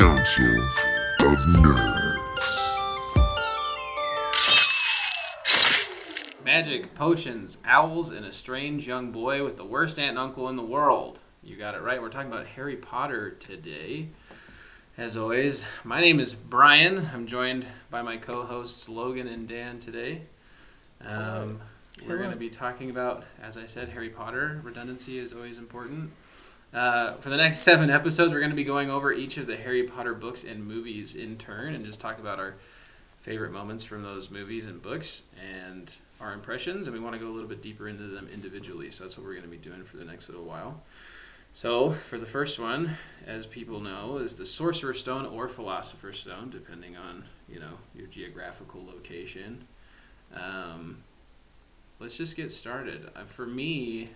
Council of Nerds. Magic, potions, owls, and a strange young boy with the worst aunt and uncle in the world. You got it right. We're talking about Harry Potter today. As always, my name is Brian. I'm joined by my co hosts Logan and Dan today. Um, we're going to be talking about, as I said, Harry Potter. Redundancy is always important. Uh, for the next seven episodes, we're going to be going over each of the Harry Potter books and movies in turn and just talk about our favorite moments from those movies and books and our impressions. And we want to go a little bit deeper into them individually. So that's what we're going to be doing for the next little while. So, for the first one, as people know, is the Sorcerer's Stone or Philosopher's Stone, depending on you know your geographical location. Um, let's just get started. Uh, for me,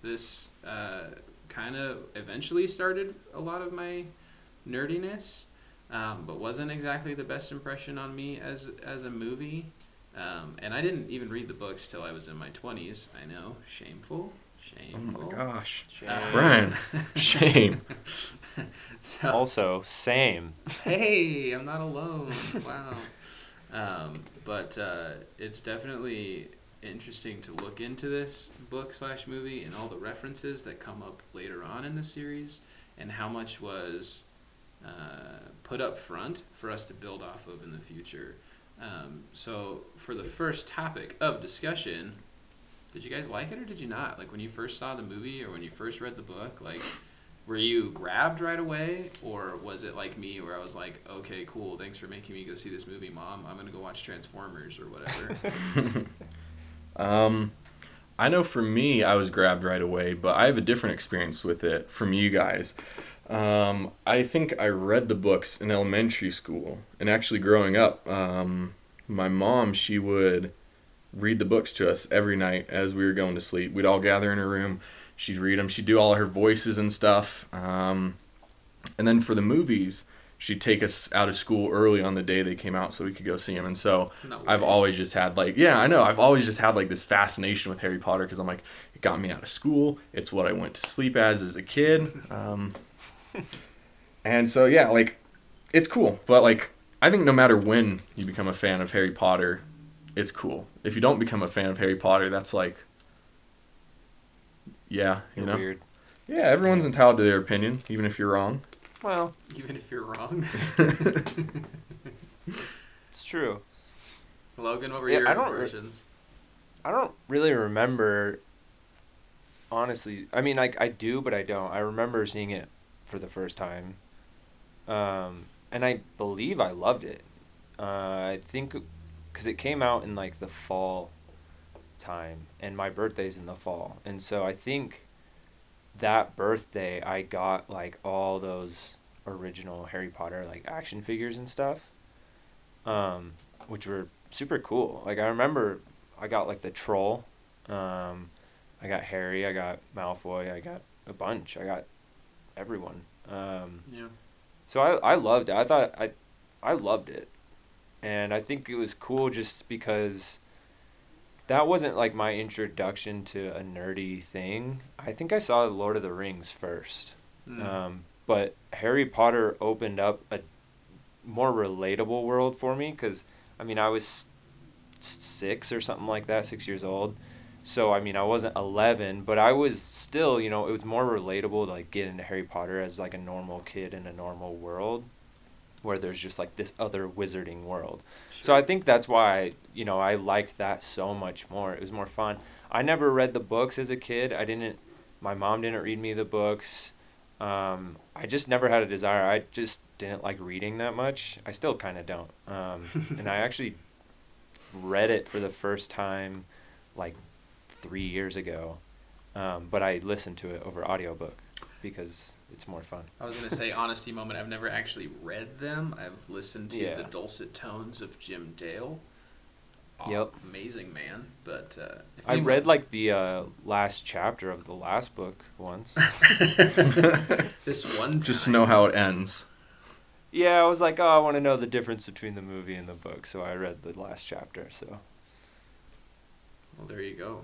this uh, kind of eventually started a lot of my nerdiness, um, but wasn't exactly the best impression on me as as a movie. Um, and I didn't even read the books till I was in my twenties. I know, shameful, shameful. Oh shameful. my gosh. Uh, Brian, shame. so, Also, same. hey, I'm not alone. Wow. Um, but uh, it's definitely interesting to look into this book slash movie and all the references that come up later on in the series and how much was uh, put up front for us to build off of in the future. Um, so for the first topic of discussion, did you guys like it or did you not? Like when you first saw the movie or when you first read the book, like were you grabbed right away or was it like me where I was like, okay, cool, thanks for making me go see this movie, mom. I'm gonna go watch Transformers or whatever. Um, I know for me, I was grabbed right away, but I have a different experience with it from you guys. Um, I think I read the books in elementary school, and actually growing up, um, my mom she would read the books to us every night as we were going to sleep. We'd all gather in her room. She'd read them. She'd do all her voices and stuff. Um, and then for the movies, she'd take us out of school early on the day they came out so we could go see them. And so No I've always just had like yeah I know. I've always just had like this fascination with Harry Potter because I'm like it got me out of school. It's what I went to sleep as as a kid. Um, and so yeah like it's cool. But like I think no matter when you become a fan of Harry Potter it's cool. If you don't become a fan of Harry Potter that's like yeah you You're know? weird. yeah everyone's entitled to their opinion even if you're wrong Well, Even if you're wrong. it's true. Logan, what were Yeah, your I don't re- I don't really remember. Honestly, I mean, like I do, but I don't. I remember seeing it for the first time, um, and I believe I loved it. Uh, I think because it came out in like the fall time, and my birthday's in the fall, and so I think that birthday I got like all those original Harry Potter like action figures and stuff, um, which were super cool. Like I remember I got like the troll. Um, I got Harry. I got Malfoy. I got a bunch. I got everyone. Um, Yeah. so I, I loved it. I thought I, I loved it, and I think it was cool just because. That wasn't like my introduction to a nerdy thing. I think I saw Lord of the Rings first. Mm. Um, but Harry Potter opened up a more relatable world for me because, I mean, I was six or something like that, six years old. So, I mean, I wasn't 11, but I was still, you know, it was more relatable to like get into Harry Potter as like a normal kid in a normal world where there's just like this other wizarding world. So I think that's why, you know, I liked that so much more. It was more fun. I never read the books as a kid. I didn't my mom didn't read me the books. Um, I just never had a desire. I just didn't like reading that much. I still kind of don't. Um, and I actually read it for the first time like 3 years ago. Um, but I listened to it over audiobook because it's more fun. I was gonna say honesty moment. I've never actually read them. I've listened to Yeah. the dulcet tones of Jim Dale. Aw- Yep. Amazing man. But uh, if I anyone- read like the uh, last chapter of the last book once. this one. Time. just to know how it ends Yeah, I was like, oh, I want to know the difference between the movie and the book, so I read the last chapter. So Well, there you go.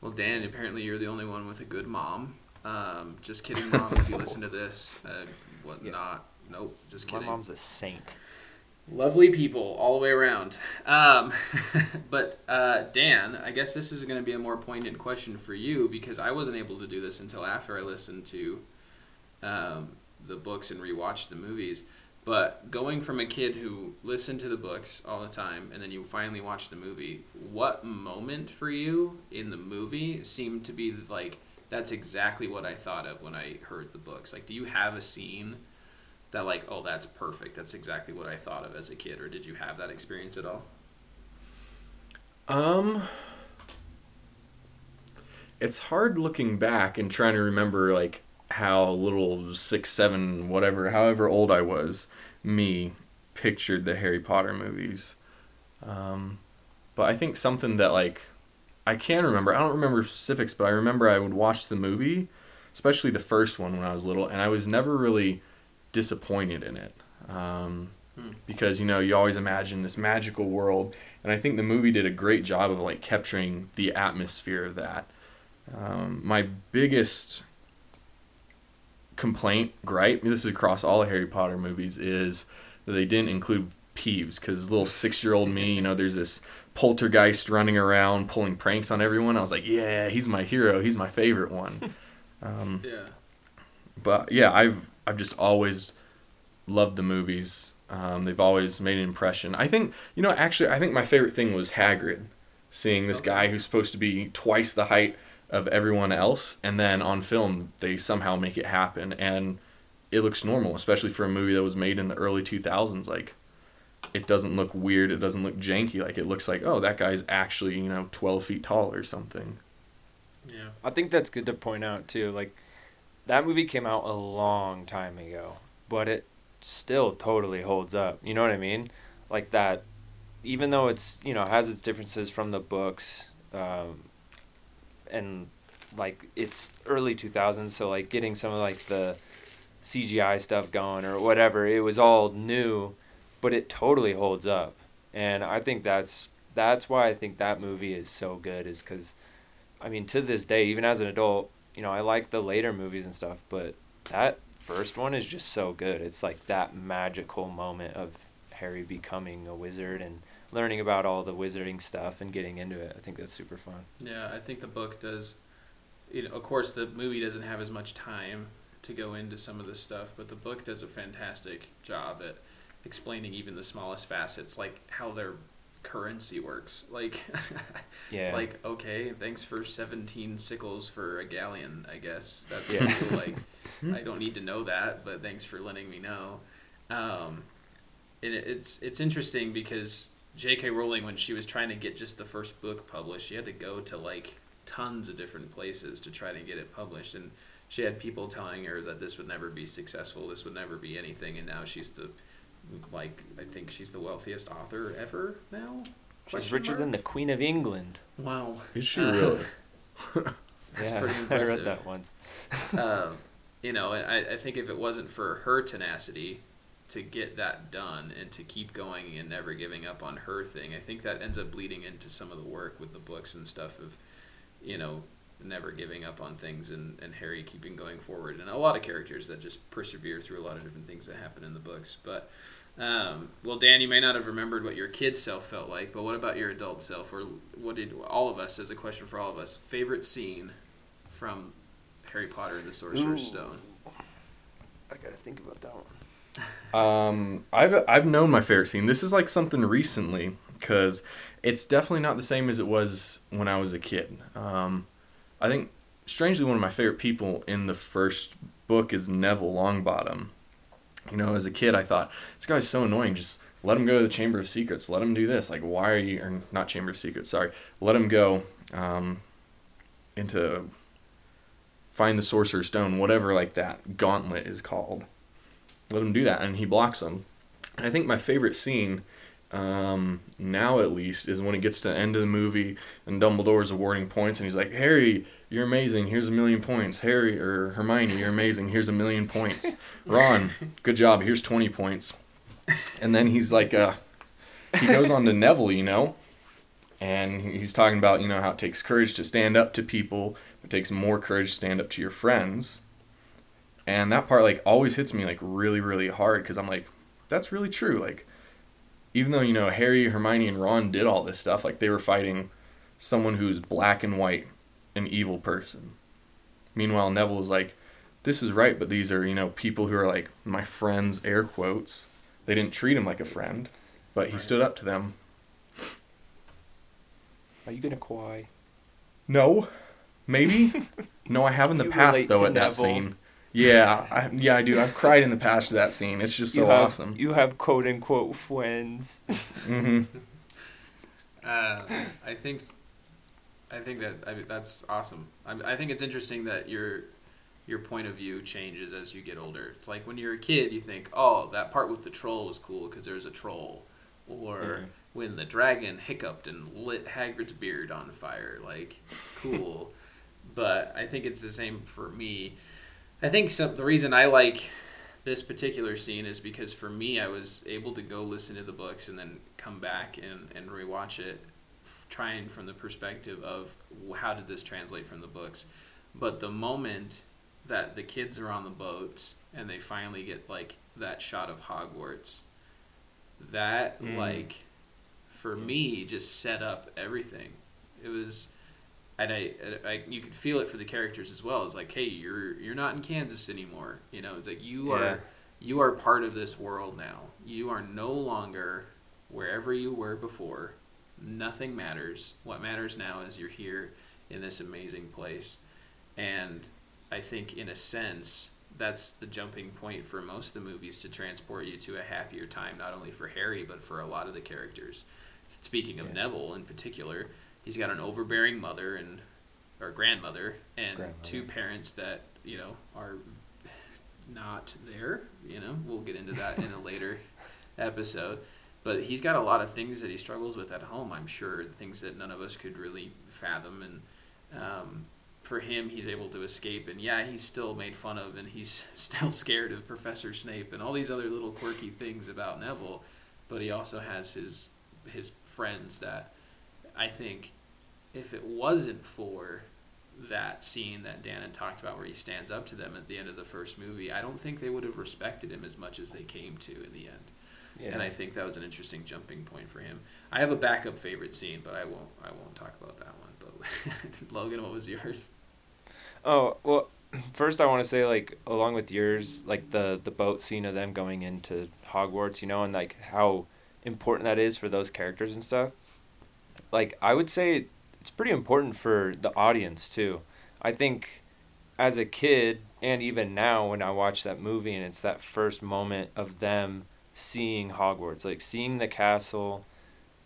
Well, Dan, apparently you're the only one with a good mom. Um, just kidding, mom. if you listen to this, uh, what Yeah. not Nope, just My kidding. mom's a saint. Lovely people all the way around. Um, but uh, Dan, I guess this is going to be a more poignant question for you because I wasn't able to do this until after I listened to um, the books and rewatched the movies. But going from a kid who listened to the books all the time and then you finally watch the movie, what moment for you in the movie seemed to be like that's exactly what I thought of when I heard the books? Like, do you have a scene? that like oh that's perfect that's exactly what i thought of as a kid or did you have that experience at all Um, it's hard looking back and trying to remember like how little six, seven, whatever, however old I was, me pictured the Harry Potter movies. Um, but I think something that like I can remember. I don't remember specifics, but I remember I would watch the movie, especially the first one when I was little, and I was never really disappointed in it. Um, Hmm. because you know you always imagine this magical world and i think the movie did a great job of like capturing the atmosphere of that um, my biggest complaint gripe this is across all the harry potter movies is that they didn't include peeves because little six year old me you know there's this poltergeist running around pulling pranks on everyone i was like yeah he's my hero he's my favorite one um, yeah but yeah, I've I've just always loved the movies. Um, they've always made an impression. I think you know actually I think my favorite thing was Hagrid, seeing this Okay. guy who's supposed to be twice the height of everyone else, and then on film they somehow make it happen, and it looks normal, especially for a movie that was made in the early two thousands. Like, it doesn't look weird. It doesn't look janky. Like it looks like oh that guy's actually you know twelve feet tall or something. yeah I think that's good to point out too. Like that movie came out a long time ago, but it still totally holds up. You know what I mean? Like that even though it's, you know, has its differences from the books um and like it's early 2000s, so like getting some of like the CGI stuff going or whatever, it was all new, but it totally holds up. And I think that's that's why I think that movie is so good is cuz I mean, to this day, even as an adult, you know, I like the later movies and stuff, but that first one is just so good. It's like that magical moment of Harry becoming a wizard and learning about all the wizarding stuff and getting into it. I think that's super fun. yeah i think the book does you know of course the movie doesn't have as much time to go into some of this stuff but the book does a fantastic job at explaining even the smallest facets like how their currency works like Yeah. like okay thanks for 17 sickles for a galleon i guess that's Yeah. cool. like i don't need to know that but thanks for letting me know um, it, it's it's interesting because j.k rowling when she was trying to get just the first book published she had to go to like tons of different places to try to get it published and she had people telling her that this would never be successful this would never be anything and now she's the like i think she's the wealthiest author ever now She's Question richer mark? than the Queen of England. wow Is she Uh, really? That's yeah, pretty I impressive. read that once. um, you know, I, I think if it wasn't for her tenacity to get that done and to keep going and never giving up on her thing, I think that ends up bleeding into some of the work with the books and stuff of, you know, never giving up on things and, and Harry keeping going forward. And a lot of characters that just persevere through a lot of different things that happen in the books. But, um, well, Dan, you may not have remembered what your kid self felt like, but what about your adult self? Or what did all of us, as a question for all of us, favorite scene from Harry Potter and the Sorcerer's Ooh. Stone. I gotta think about that one. Um, I've I've known my favorite scene. This is like something recently because it's definitely not the same as it was when I was a kid. Um, I think strangely one of my favorite people in the first book is Neville Longbottom. You know, as a kid, I thought this guy's so annoying. Just let him go to the Chamber of Secrets. Let him do this. Like, why are you? Or not Chamber of Secrets. Sorry. Let him go um, into find the Sorcerer's Stone, whatever like that gauntlet is called let him do that and he blocks them and i think my favorite scene um, now at least is when it gets to the end of the movie and dumbledore's awarding points and he's like harry you're amazing. Here's a million points. Harry or hermione you're amazing. Here's a million points. Ron good job. Here's 20 points. And then he's like uh, he goes on to neville you know and he's talking about you know how it takes courage to stand up to people. It takes more courage to stand up to your friends. And that part like always hits me like really really hard because I'm like, that's really true. Like, even though you know Harry, Hermione, and Ron did all this stuff, like they were fighting someone who's black and white, an evil person. Meanwhile, Neville is like, this is right, but these are you know people who are like my friends, air quotes. They didn't treat him like a friend, but he Right. stood up to them. Are you gonna cry? No, maybe. no, I have in the past though to at that Neville. scene. Yeah, I, yeah, I do. I've cried in the past to that scene. It's just so you have, awesome. You have quote unquote friends. hmm Uh, I think, I think that I mean, that's awesome. I, I think it's interesting that your your point of view changes as you get older. It's like when you're a kid, you think, oh, that part with the troll was cool because there's a troll, or when the dragon hiccuped and lit Hagrid's beard on fire, like cool. but I think it's the same for me. I think some, the reason I like this particular scene is because for me, I was able to go listen to the books and then come back and, and rewatch it, trying from the perspective of how did this translate from the books. But the moment that the kids are on the boats and they finally get like that shot of Hogwarts, that Mm. like for me just set up everything. It was and I, I, you could feel it for the characters as well. It's like, hey, you're you're not in Kansas anymore. You know, it's like you Yeah. are you are part of this world now. You are no longer wherever you were before. Nothing matters. What matters now is you're here in this amazing place. And I think, in a sense, that's the jumping point for most of the movies to transport you to a happier time, not only for Harry, but for a lot of the characters. Speaking of Yeah. Neville in particular, he's got an overbearing mother and or grandmother and Grandmother. two parents that you know are not there. You know, we'll get into that in a later episode. But he's got a lot of things that he struggles with at home. I'm sure things that none of us could really fathom. And um, for him, he's able to escape. And yeah, he's still made fun of, and he's still scared of Professor Snape and all these other little quirky things about Neville. But he also has his his friends that I think if it wasn't for that scene that Dan had talked about where he stands up to them at the end of the first movie, I don't think they would have respected him as much as they came to in the end. Yeah. And I think that was an interesting jumping point for him. I have a backup favorite scene, but I won't I won't talk about that one. But Logan, what was yours? Oh well, first I want to say like along with yours, like the the boat scene of them going into Hogwarts, you know, and like how important that is for those characters and stuff. Like I would say it's pretty important for the audience too. I think as a kid and even now when I watch that movie and it's that first moment of them seeing Hogwarts, like seeing the castle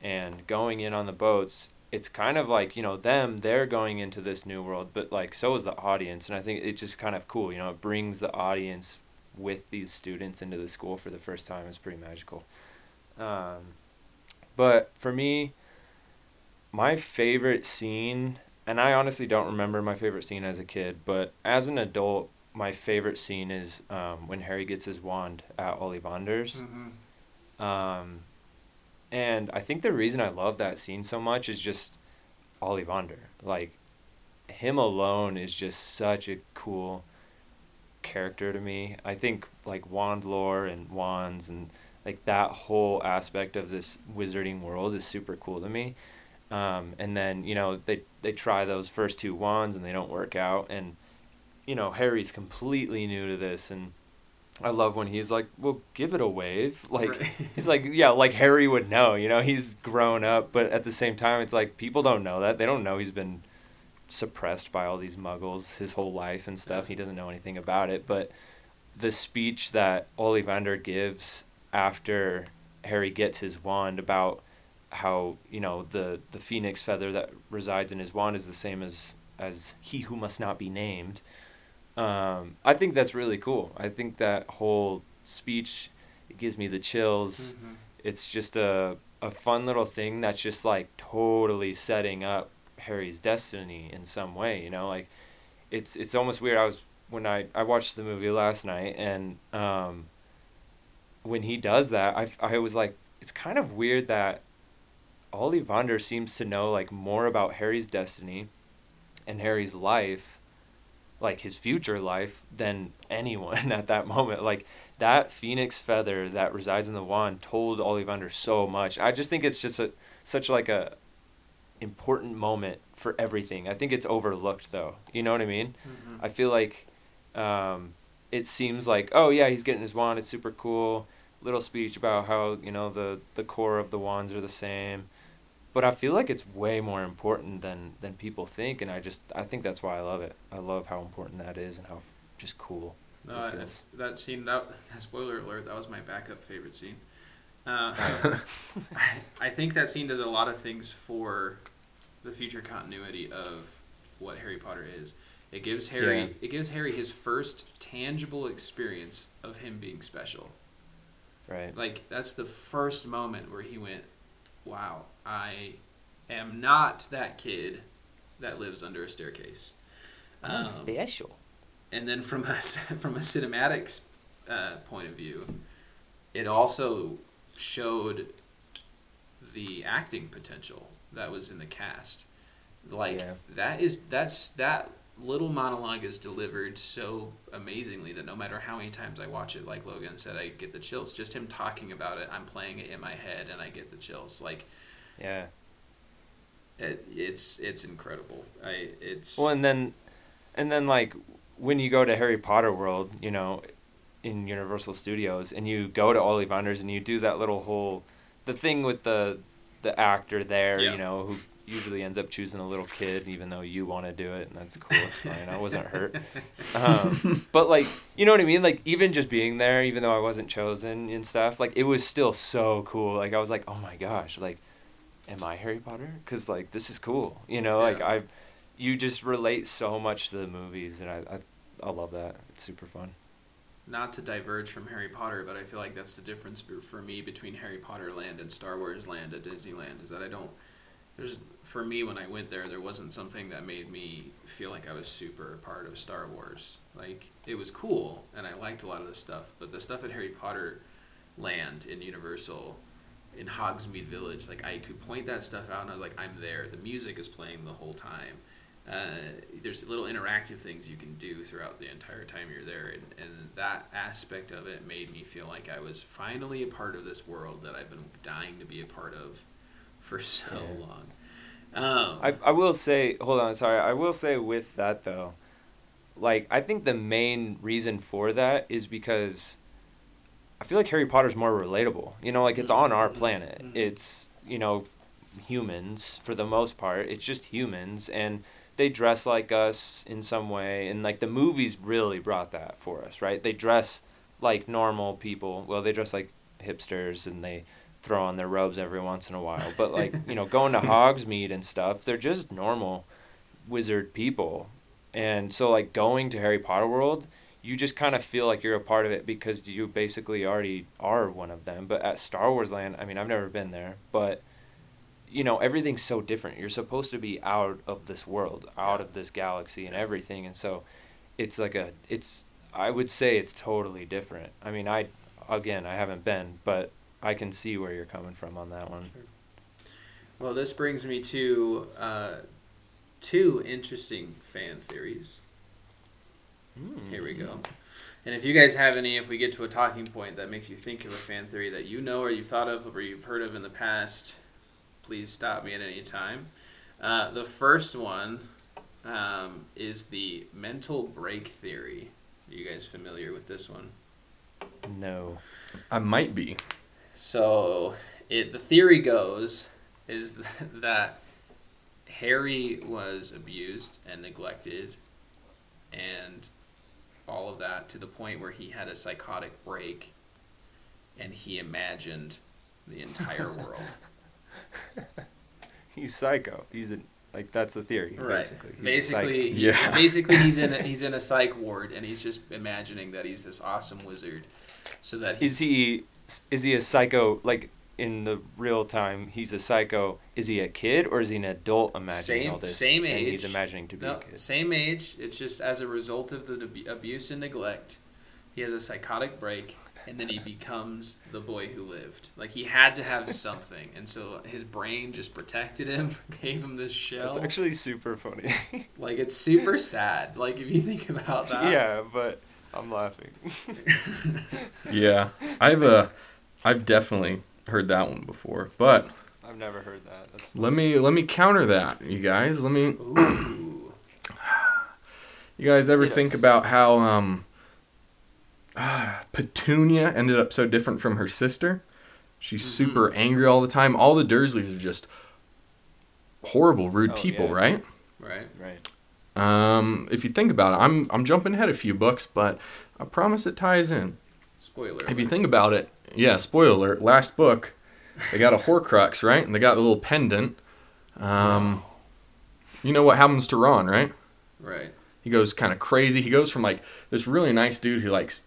and going in on the boats, it's kind of like, you know, them, they're going into this new world, but like so is the audience. And I think it's just kind of cool, you know, it brings the audience with these students into the school for the first time. It's pretty magical. Um, but for me, my favorite scene, and I honestly don't remember my favorite scene as a kid, but as an adult, my favorite scene is um, when Harry gets his wand at Ollivander's. Um, and I think the reason I love that scene so much is just Ollivander. Like, him alone is just such a cool character to me. I think like wand lore and wands and like that whole aspect of this wizarding world is super cool to me. Um, and then you know they they try those first two wands and they don't work out, and you know Harry's completely new to this, and I love when he's like, "Well, give it a wave." Like Right. he's like, yeah, like Harry would know. You know, he's grown up, but at the same time, it's like people don't know that. They don't know he's been suppressed by all these muggles his whole life and stuff. He doesn't know anything about it. But the speech that Ollivander gives after Harry gets his wand about how you know the the phoenix feather that resides in his wand is the same as as he who must not be named. Um, I think that's really cool. I think that whole speech it gives me the chills. It's just a a fun little thing that's just like totally setting up Harry's destiny in some way. You know, like it's it's almost weird. I was when I I watched the movie last night and um, when he does that, I I was like, it's kind of weird that Ollivander seems to know like more about Harry's destiny and Harry's life like his future life than anyone at that moment. Like that phoenix feather that resides in the wand told Ollivander so much. I just think it's just a such like a important moment for everything. I think it's overlooked though. You know what I mean? Mhm. I feel like um, it seems like oh yeah he's getting his wand it's super cool little speech about how you know the the core of the wands are the same but I feel like it's way more important than than people think and I just I think that's why I love it I love how important that is and how just cool No, It I, feels- that scene. That spoiler alert. That was my backup favorite scene. Uh, I, I think that scene does a lot of things for the future continuity of what Harry Potter is. It gives Harry. Yeah. It gives Harry his first tangible experience of him being special. right Like that's the first moment where he went, "Wow, I am not that kid that lives under a staircase." Um, special and then from a from a cinematics uh, point of view, it also showed the acting potential that was in the cast. Like Yeah. that is that's that little monologue is delivered so amazingly that no matter how many times I watch it, like Logan said, I get the chills. Just him talking about it, I'm playing it in my head, and I get the chills. Like yeah it, it's it's incredible. I it's well and then and then like when you go to Harry Potter World you know in Universal Studios and you go to Ollivander's and you do that little whole the thing with the the actor there Yeah. you know who usually ends up choosing a little kid even though you want to do it and that's cool it's fine I wasn't hurt. Um, but like you know what I mean? Like even just being there even though I wasn't chosen and stuff like it was still so cool like I was like oh my gosh like am I Harry Potter? Because like this is cool you know? Like I you just relate so much to the movies and I, I I love that it's super fun. Not to diverge from Harry Potter, but I feel like that's the difference for me between Harry Potter Land and Star Wars Land at Disneyland is that I don't. There's for me when I went there, there wasn't something that made me feel like I was super part of Star Wars. Like it was cool, and I liked a lot of the stuff, but the stuff at Harry Potter Land in Universal, in Hogsmeade Village, like I could point that stuff out, and I was like, I'm there. The music is playing the whole time. Uh, there's little interactive things you can do throughout the entire time you're there, and, and that aspect of it made me feel like I was finally a part of this world that I've been dying to be a part of for so Yeah. long. Um, I, I will say hold on sorry I will say with that though like I think the main reason for that is because I feel like Harry Potter's more relatable you know like it's on our planet Mhm. it's you know humans for the most part it's just humans and they dress like us in some way and like the movies really brought that for us right they dress like normal people well they dress like hipsters and they throw on their robes every once in a while. But like you know going to hogsmeade and stuff they're just normal wizard people. And so like going to harry potter world you just kind of feel like you're a part of it because you basically already are one of them. But at star wars land i mean i've never been there but you know everything's so different. You're supposed to be out of this world out of this galaxy and everything. And so it's like a it's i would say it's totally different. I mean i again i haven't been but i can see where you're coming from on that one well, this brings me to uh, two interesting fan theories. Here we go. And if you guys have any, if we get to a talking point that makes you think of a fan theory that you know or you've thought of or you've heard of in the past, please stop me at any time. Uh, the first one um, is the mental break theory. Are you guys familiar with this one? no I might be. So it the theory goes is that Harry was abused and neglected and all of that to the point where he had a psychotic break and he imagined the entire world. he's psycho he's a like that's the theory right. basically He's. Basically, he- Yeah. basically he's in a, he's in a psych ward and he's just imagining that he's this awesome wizard so that Is he is he a psycho like in the real time he's a psycho is he a kid or is he an adult imagining Same- all this same and he's age. imagining to be No, a kid same age. It's just as a result of the ab- abuse and neglect, he has a psychotic break, and then he becomes the boy who lived. Like he had to have something, and so his brain just protected him, gave him this shell. That's actually super funny. like it's super sad. Like if you think about that. yeah, but I'm laughing. Yeah, I've uh, I've definitely heard that one before. But I've never heard that. That's let me let me counter that, you guys. Let me. You guys ever think about how um, Petunia ended up so different from her sister? She's Mhm. super angry all the time. All the Dursleys are just horrible, rude Oh, people, yeah. right? Right. right. Um, if you think about it, I'm I'm jumping ahead a few books, but I promise it ties in. Spoiler. If you think about it, yeah, spoiler alert, last book, they got a Horcrux, right? And they got the little pendant. Um, you know what happens to Ron, right? Right. He goes kind of crazy. He goes from like this really nice dude who likes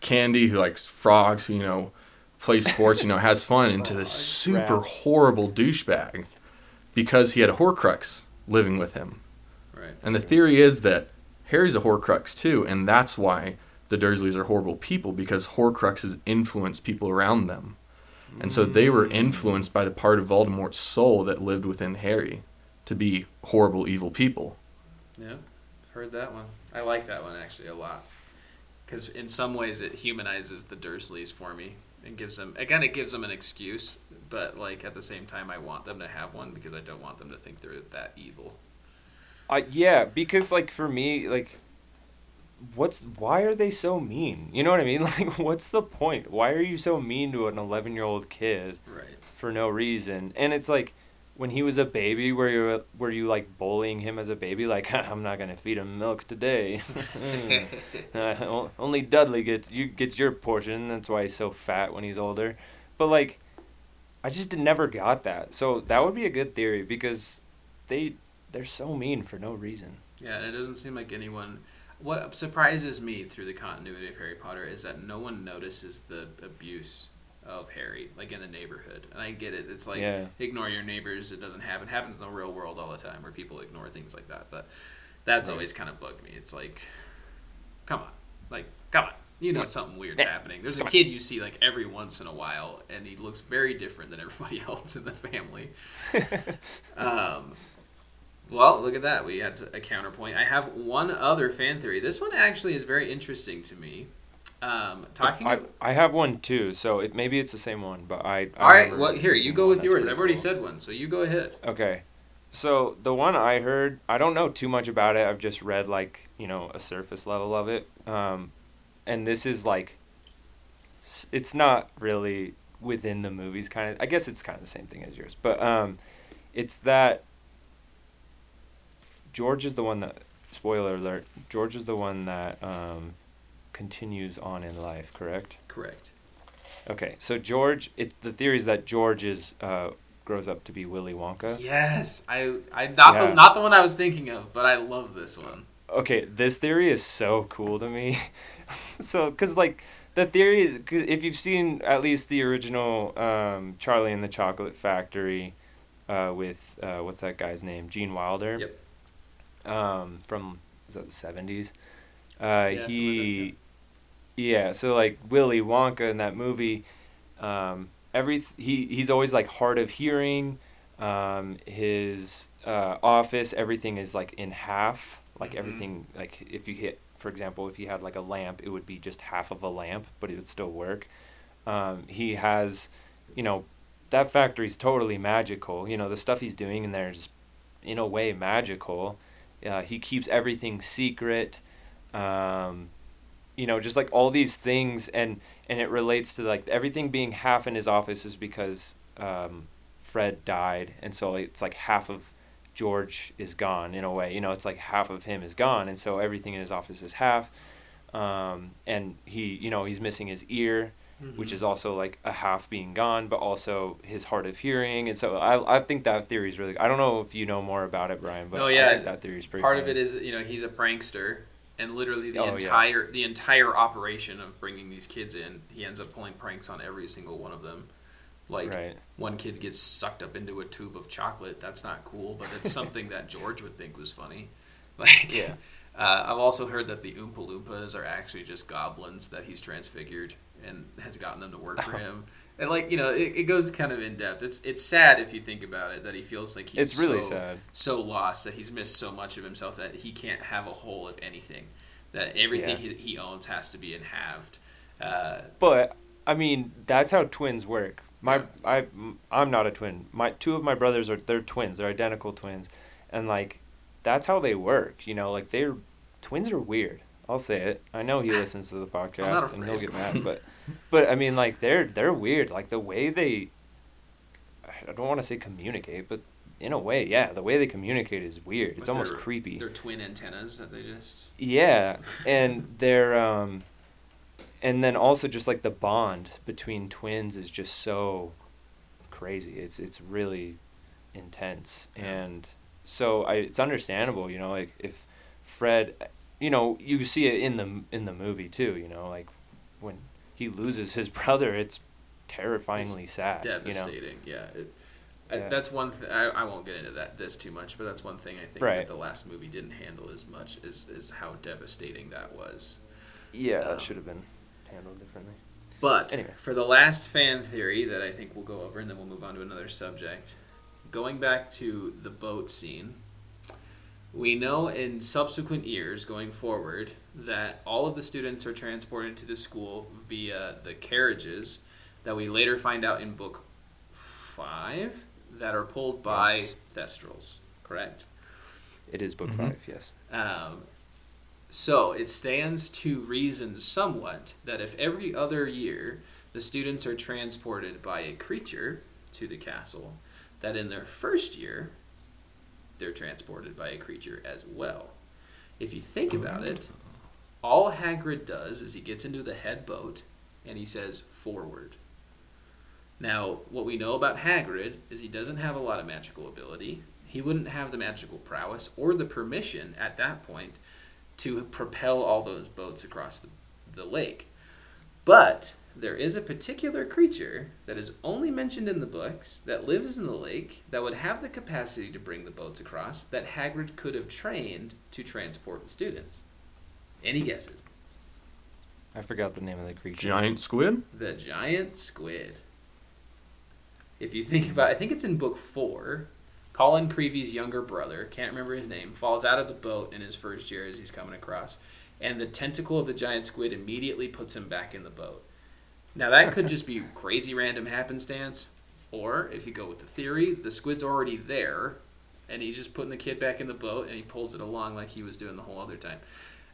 candy, who likes frogs, who, you know, plays sports, you know, has fun, into this super horrible douchebag because he had a Horcrux living with him. Right. And the theory is that Harry's a Horcrux too, and that's why the Dursleys are horrible people because Horcruxes influence people around them. And so they were influenced by the part of Voldemort's soul that lived within Harry to be horrible, evil people. Yeah. Heard that one. I like that one actually a lot. Because in some ways it humanizes the Dursleys for me and gives them again it gives them an excuse, but like at the same time I want them to have one because I don't want them to think they're that evil. Uh, yeah, because like for me, like, what's why are they so mean? You know what I mean? Like, what's the point? Why are you so mean to an eleven year old kid Right. for no reason? And it's like, when he was a baby, were you were you like bullying him as a baby? Like, I'm not gonna feed him milk today. Uh, only Dudley gets you gets your portion. That's why he's so fat when he's older. But like, I just never got that. So that would be a good theory because they they're so mean for no reason. Yeah, and it doesn't seem like anyone. What surprises me through the continuity of Harry Potter is that no one notices the abuse of Harry, like in the neighborhood. And I get it. It's like Yeah. ignore your neighbors. It doesn't happen. It happens in the real world all the time where people ignore things like that. But that's Right. always kind of bugged me. It's like, come on, like come on. You know something weird's happening. There's a kid you see like every once in a while, and he looks very different than everybody else in the family. Um, well, look at that. We had a counterpoint. I have one other fan theory. This one actually is very interesting to me. Um, talking. I, I have one too, so it, maybe it's the same one, but I. I all right. Well, here you go with that's yours. I've already cool. said one, so you go ahead. Okay. So the one I heard, I don't know too much about it. I've just read like, you know, a surface level of it. Um, and this is like, it's not really within the movies kind of, I guess it's kind of the same thing as yours, but um, it's that George is the one that, spoiler alert, George is the one that um, continues on in life, correct? Correct. Okay, so George, it, the theory is that George is, uh, grows up to be Willy Wonka. Yes, I. I not Yeah. the not the one I was thinking of, but I love this one. okay, this theory is so cool to me. so, cause like the theory is, cause if you've seen at least the original um, Charlie and the Chocolate Factory, uh, with uh, what's that guy's name, Gene Wilder. Yep. Um, from is that the seventies? Uh, Yeah, something like that, he, yeah. So like Willy Wonka in that movie, um, every he he's always like hard of hearing. Um, his uh, office, everything is like in half. Like Mhm. everything, like if you hit, for example, if he had like a lamp, it would be just half of a lamp, but it would still work. Um, he has, you know, that factory's totally magical. You know, the stuff he's doing in there is, in a way, magical. Uh, he keeps everything secret. Um, you know, just like all these things, and and it relates to like everything being half in his office is because um, Fred died, and so it's like half of George is gone in a way. You know, it's like half of him is gone, and so everything in his office is half. Um, and he, you know, he's missing his ear, which is also like a half being gone, but also his hard of hearing. And so I, I think that theory is really. I don't know if you know more about it, Brian, but Oh, yeah. I think that theory is pretty. Part of it is you know he's a prankster, and literally the Oh, yeah. entire the entire operation of bringing these kids in, he ends up pulling pranks on every single one of them. Like right. one kid gets sucked up into a tube of chocolate. That's not cool, but it's something that George would think was funny. Like, Yeah. Uh, I've also heard that the Oompa Loompas are actually just goblins that he's transfigured and has gotten them to work for him. And like you know, it, it goes kind of in depth. It's it's sad if you think about it that he feels like he's It's really so, sad. so lost that he's missed so much of himself that he can't have a whole of anything. That everything Yeah. he, he owns has to be in halved. Uh, But I mean, that's how twins work. My Yeah. I I'm not a twin. My two of my brothers are they're twins. They're identical twins, and like that's how they work. You know, like they're twins are weird. I'll say it. I know he listens to the podcast and he'll get mad, but but I mean, like they're they're weird. Like the way they. I don't want to say communicate, but in a way, yeah, the way they communicate is weird. It's with almost their- creepy. Their twin antennas that they just. Yeah, and they're um, and then also just like the bond between twins is just so crazy. It's it's really intense, Yeah. and so I it's understandable, you know, like if Fred, you know, you see it in the in the movie too, you know, like when he loses his brother, it's terrifyingly sad, you know. devastating. Yeah, it, I, that's one. Th- I, I won't get into that this too much, but that's one thing I think Right. that the last movie didn't handle as much is is how devastating that was. Yeah, Um, that should have been handled differently. But Anyway. for the last fan theory that I think we'll go over, and then we'll move on to another subject. Going back to the boat scene, we know in subsequent years going forward that all of the students are transported to the school via the carriages that we later find out in book five that are pulled by Yes. Thestrals, correct? It is book Mhm. five, yes. Um, so it stands to reason somewhat that if every other year the students are transported by a creature to the castle, that in their first year they're transported by a creature as well. If you think about it, all Hagrid does is he gets into the head boat and he says forward. Now, what we know about Hagrid is he doesn't have a lot of magical ability. He wouldn't have the magical prowess or the permission at that point to propel all those boats across the, the lake. But there is a particular creature that is only mentioned in the books that lives in the lake that would have the capacity to bring the boats across that Hagrid could have trained to transport the students. Any guesses? I forgot the name of the creature. Giant squid? The giant squid. If you think about I think it's in book four. Colin Creevey's younger brother, can't remember his name, falls out of the boat in his first year as he's coming across. And the tentacle of the giant squid immediately puts him back in the boat. Now that could just be crazy random happenstance, or if you go with the theory, the squid's already there, and he's just putting the kid back in the boat and he pulls it along like he was doing the whole other time.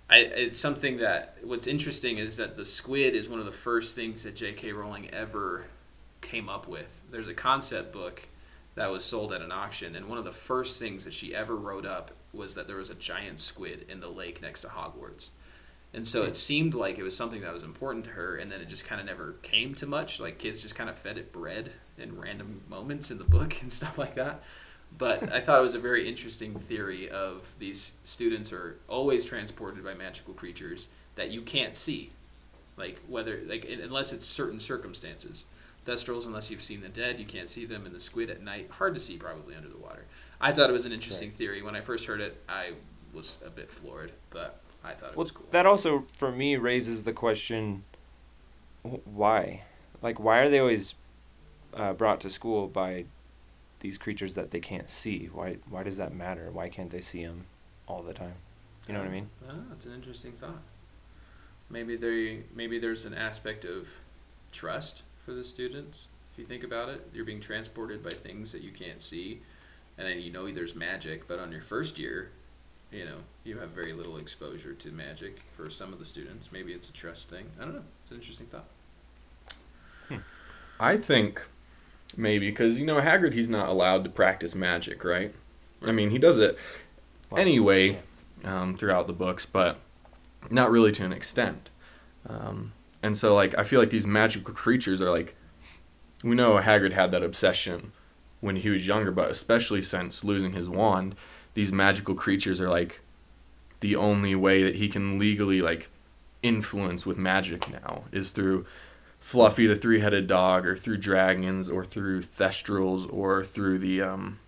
I, it's something that what's interesting is that the squid is one of the first things that J.K. Rowling ever came up with. There's a concept book that was sold at an auction, and one of the first things that she ever wrote up was that there was a giant squid in the lake next to Hogwarts. And so it seemed like it was something that was important to her, and then it just kind of never came to much. Like kids just kind of fed it bread in random moments in the book and stuff like that. But I thought it was a very interesting theory of these students are always transported by magical creatures that you can't see, like whether like unless it's certain circumstances. Thestrals, unless you've seen the dead, you can't see them. And the squid at night, hard to see probably under the water. I thought it was an interesting theory. When I first heard it, I was a bit floored, but I thought it Well, was cool. that also for me raises the question: Why? Like, why are they always uh, brought to school by these creatures that they can't see? Why? Why does that matter? Why can't they see them all the time? You know what I mean? Oh, that's an interesting thought. Maybe they maybe there's an aspect of trust for the students. If you think about it, you're being transported by things that you can't see, and then you know there's magic. But on your first year, you know you have very little exposure to magic for some of the students. Maybe it's a trust thing. I don't know. It's an interesting thought. I think maybe because you know Hagrid, he's not allowed to practice magic, right? I mean, he does it Well, anyway um, throughout the books, but not really to an extent. Um, and so, like, I feel like these magical creatures are like, we know Hagrid had that obsession when he was younger, but especially since losing his wand, these magical creatures are like the only way that he can legally like influence with magic now is through Fluffy the three-headed dog, or through dragons, or through thestrals, or through the um,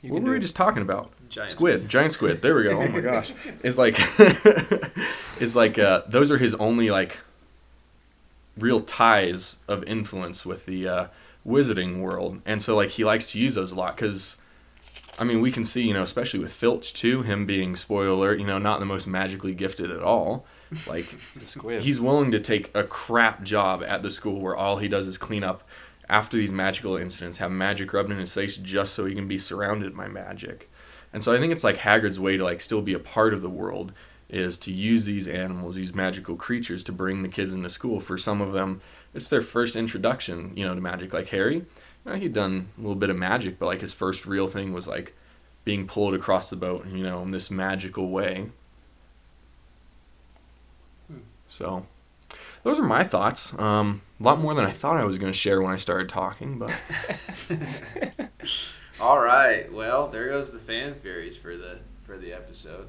You what were we it. just talking about? Giant Squid, giant squid. There we go. Oh my gosh, it's like, it's like uh, those are his only like real ties of influence with the uh, wizarding world, and so like he likes to use those a lot because, I mean, we can see you know especially with Filch too, him being spoiler alert, you know not the most magically gifted at all, like he's willing to take a crap job at the school where all he does is clean up after these magical incidents, have magic rubbed in his face just so he can be surrounded by magic. And so I think it's like Hagrid's way to like still be a part of the world is to use these animals, these magical creatures to bring the kids into school. For some of them, it's their first introduction, you know, to magic. Like Harry, you know, he'd done a little bit of magic, but like his first real thing was like being pulled across the boat, you know, in this magical way. Hmm. So, those are my thoughts. Um, a lot more than I thought I was going to share when I started talking, but All right. Well, there goes the fan theories for the for the episode.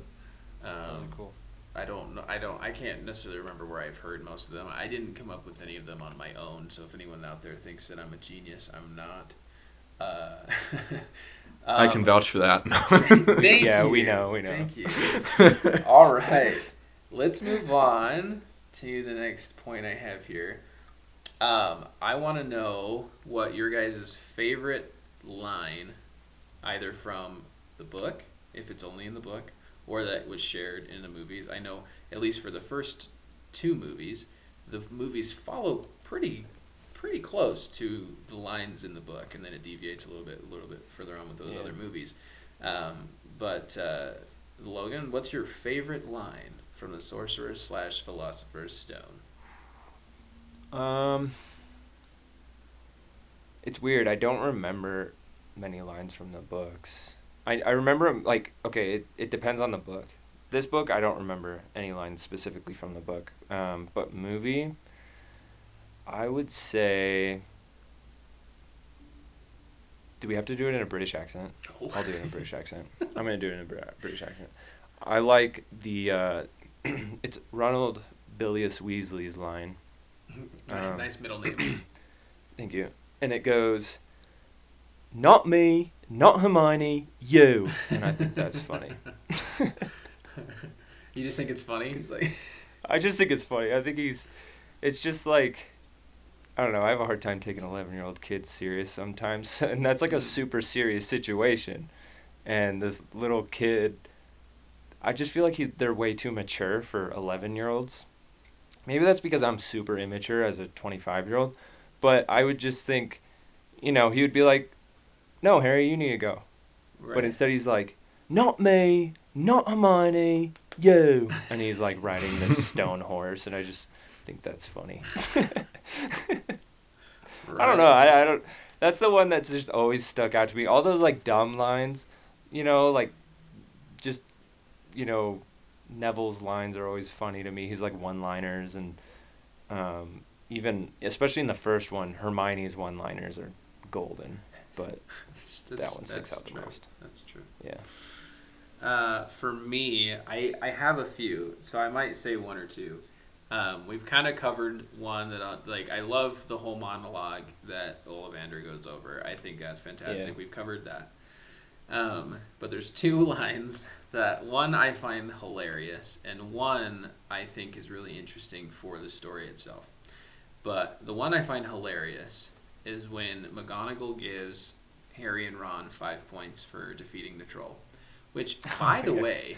Those Um, are cool. I don't know. I don't. I can't necessarily remember where I've heard most of them. I didn't come up with any of them on my own. So if anyone out there thinks that I'm a genius, I'm not. Uh, I can um, vouch for that. Thank Yeah, you. we know, we know. Thank you. All right. Let's move on to the next point I have here. Um, I want to know what your guys' favorite line, either from the book, if it's only in the book, or that was shared in the movies. I know, at least for the first two movies, the movies follow pretty pretty close to the lines in the book, and then it deviates a little bit a little bit further on with those Yeah. other movies. Um, but uh, Logan, what's your favorite line from the Sorcerer's slash Philosopher's Stone? Um, it's weird. I don't remember many lines from the books. I, I remember like okay, it, it depends on the book. This book I don't remember any lines specifically from the book. Um, but movie, I would say. Do we have to do it in a British accent? I'll do it in a British accent. I'm gonna do it in a British accent. I like the uh, it's Ronald Bilius Weasley's line. Um, nice middle name. Thank you. And it goes, not me, not Hermione, you. And I think that's funny. you just think it's funny? It's like, I just think it's funny. I think he's, it's just like, I don't know. I have a hard time taking 11 year old kids serious sometimes. And that's like a mm. super serious situation. And this little kid, I just feel like he, they're way too mature for 11 year olds. Maybe that's because I'm super immature as a 25 year old. But I would just think, you know, he would be like, no, Harry, you need to go. right. But instead he's like, not me, not Hermione, you. And he's like riding this stone horse, and I just think that's funny. I don't know. I, I don't. That's the one that's just always stuck out to me. All those like dumb lines, you know, like just you know, Neville's lines are always funny to me. He's like one-liners, and um, even especially in the first one, Hermione's one-liners are golden. But That's, that one sticks out the true. most. That's true. yeah. Uh, for me, I, I have a few, so I might say one or two. Um, we've kind of covered one that I, like I love the whole monologue that Ollivander goes over. I think that's fantastic. Yeah. We've covered that. Um, but there's two lines that one I find hilarious and one I think is really interesting for the story itself. But the one I find hilarious is when McGonagall gives Harry and Ron five points for defeating the troll. Which, by the Yeah. way,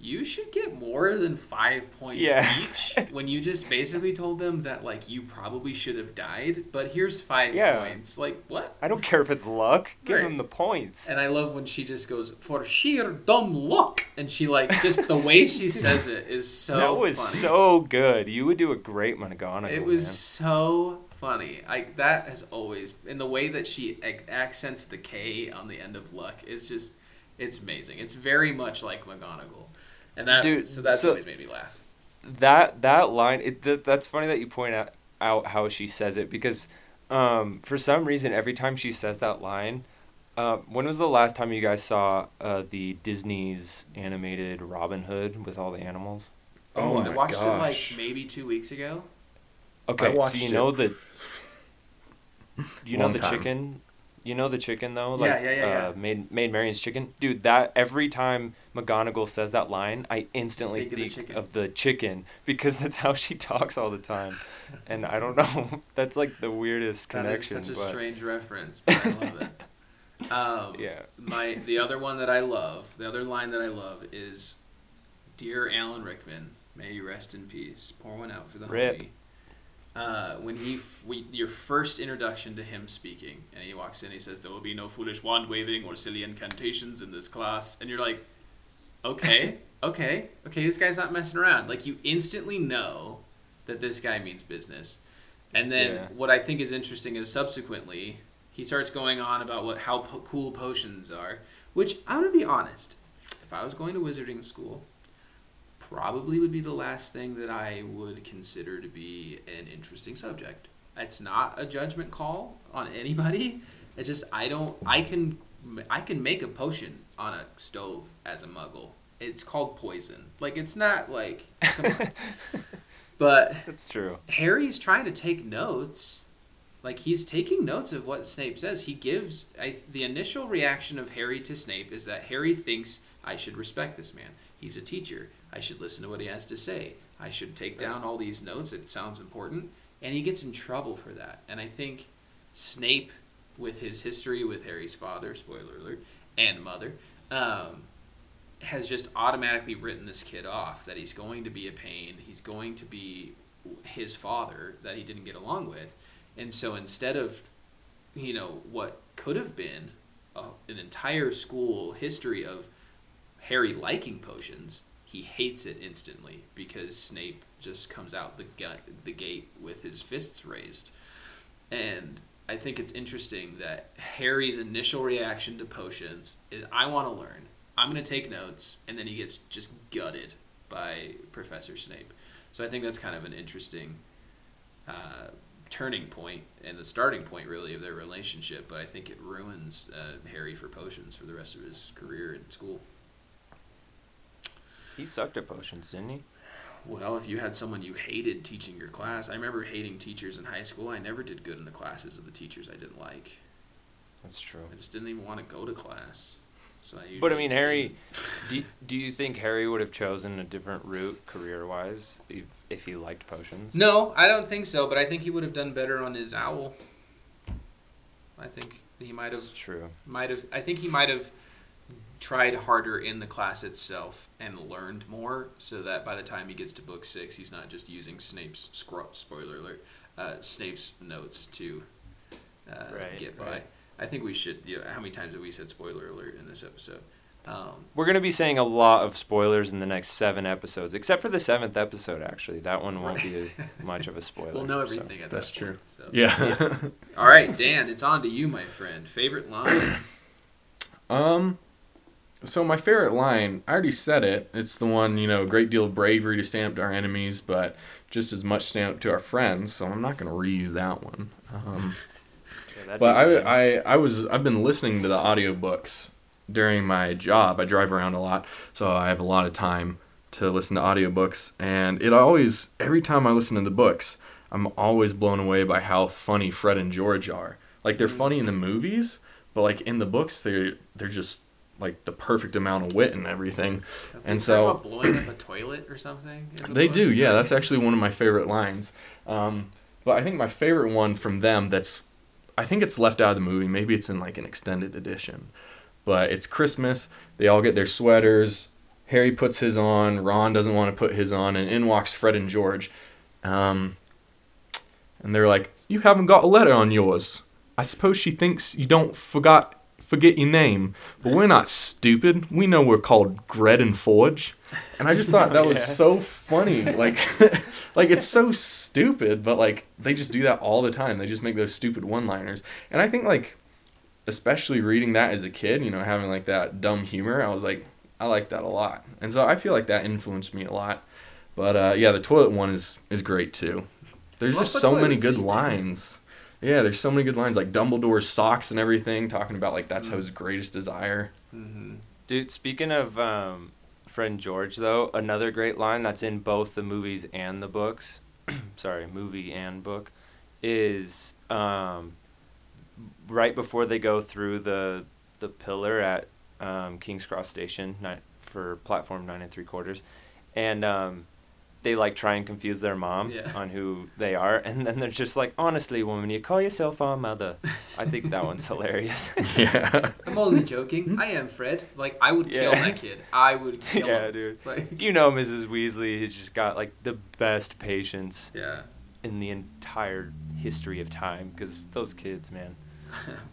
you should get more than five points Yeah. each when you just basically told them that like you probably should have died, but here's five Yeah. points. Like what? I don't care if it's luck. Give Right. him the points. And I love when she just goes for sheer dumb luck, and she like just the way she says it is so that was funny. so good. You would do a great McGonagall. It was so funny. Like that has always, in the way that she ac- accents the K on the end of luck, it's just, it's amazing. It's very much like McGonagall, and that Dude, so that's so- always made me laugh. that that line. It, that, that's funny that you point out, out how she says it because, um, for some reason, every time she says that line, uh, when was the last time you guys saw uh, the Disney's animated Robin Hood with all the animals? Oh, Oh I my watched it like gosh. maybe two weeks ago. Okay, so watched you it know the. You know the time. chicken, You know the chicken though, Yeah, like yeah, yeah, yeah. Uh, Maid Maid Marian's chicken, dude. That every time McGonagall says that line, I instantly Think of the chicken. of the chicken because that's how she talks all the time, and I don't know. that's like the weirdest That is connection. That is such a but strange reference, but I love it. Um, yeah, my the other one that I love, the other line that I love is, "Dear Alan Rickman, may you rest in peace." Pour one out for the Rip. homie. Uh, when he f- we, your first introduction to him speaking, and he walks in, he says, "There will be no foolish wand waving or silly incantations in this class," and you're like, "Okay, okay, okay, this guy's not messing around." Like you instantly know that this guy means business. And then Yeah. what I think is interesting is subsequently he starts going on about what how po- cool potions are, which I'm gonna be honest. If I was going to wizarding school, probably would be the last thing that I would consider to be an interesting subject. It's not a judgment call on anybody. It's just I don't. I can I can make a potion on a stove as a muggle. It's called poison. Like it's not like. But that's true. Harry's trying to take notes. Like he's taking notes of what Snape says. He gives I, the initial reaction of Harry to Snape is that Harry thinks I should respect this man. He's a teacher. I should listen to what he has to say. I should take down all these notes. It sounds important, and he gets in trouble for that. And I think Snape, with his history with Harry's father, spoiler alert, and mother, um, has just automatically written this kid off. That he's going to be a pain. He's going to be his father that he didn't get along with. And so instead of, you know, what could have been a, an entire school history of Harry liking potions, he hates it instantly because Snape just comes out the gut, the gate with his fists raised. And I think it's interesting that Harry's initial reaction to potions is I want to learn. I'm going to take notes and then he gets just gutted by Professor Snape. So I think that's kind of an interesting uh, turning point and the starting point really of their relationship, but I think it ruins uh, Harry for potions for the rest of his career in school. He sucked at potions, didn't he? Well, if you had someone you hated teaching your class, I remember hating teachers in high school. I never did good in the classes of the teachers I didn't like. That's true. I just didn't even want to go to class. So I usually But I mean, Harry, do, do you think Harry would have chosen a different route career wise if, if he liked potions? No, I don't think so. But I think he would have done better on his owl. I think he might have That's true. might have I think he might have tried harder in the class itself and learned more so that by the time he gets to book six he's not just using Snape's scro- spoiler alert uh, Snape's notes to uh, Right, get by. right. I think we should. You know, how many times have we said spoiler alert in this episode? Um, We're going to be saying a lot of spoilers in the next seven episodes, except for the seventh episode, actually. That one won't be much of a spoiler. we'll know so. everything at That's that true. point, so. Yeah. All right, Dan, it's on to you, my friend. Favorite line? um. So my favorite line, I already said it. It's the one, you know, great deal of bravery to stand up to our enemies, but just as much stand up to our friends. So I'm not gonna reuse that one. Um, Yeah, but I. I, I was, I've been listening to the audiobooks during my job. I drive around a lot, so I have a lot of time to listen to audiobooks. And it always, every time I listen to the books, I'm always blown away by how funny Fred and George are. Like they're funny in the movies, but like in the books, they're they're just like the perfect amount of wit and everything. And so- about blowing up a toilet or something. the They book? do, yeah. That's actually one of my favorite lines. Um, but I think my favorite one from them that's, I think it's left out of the movie. Maybe it's in like an extended edition. But it's Christmas. They all get their sweaters. Harry puts his on. Ron doesn't want to put his on. And in walks Fred and George. Um, and they're like, You haven't got a letter on yours. I suppose she thinks you don't forgot forget your name. But we're not stupid. We know we're called Gred and Forge. And I just thought that was Yeah. so funny. Like like it's so stupid, but like they just do that all the time. They just make those stupid one-liners. And I think like especially reading that as a kid, you know, having like that dumb humor, I was like I like that a lot. And so I feel like that influenced me a lot. But uh, yeah, the toilet one is is great too. There's Love just so many good lines. Yeah, there's so many good lines like Dumbledore's socks and everything, talking about like that's his greatest desire. Mm-hmm. Dude, speaking of um, friend George, though, another great line that's in both the movies and the books, sorry, movie and book, is um, right before they go through the the pillar at um, King's Cross Station nine, for platform nine and three quarters, and um, they like try and confuse their mom Yeah. on who they are, and then they're just like, honestly, woman, you call yourself our mother. I think that one's hilarious. yeah. I'm only joking. I am Fred. Like I would kill Yeah. that kid. I would kill yeah, him. dude. Like You know, Mrs. Weasley has just got like the best patience yeah. in the entire history of time because those kids, man.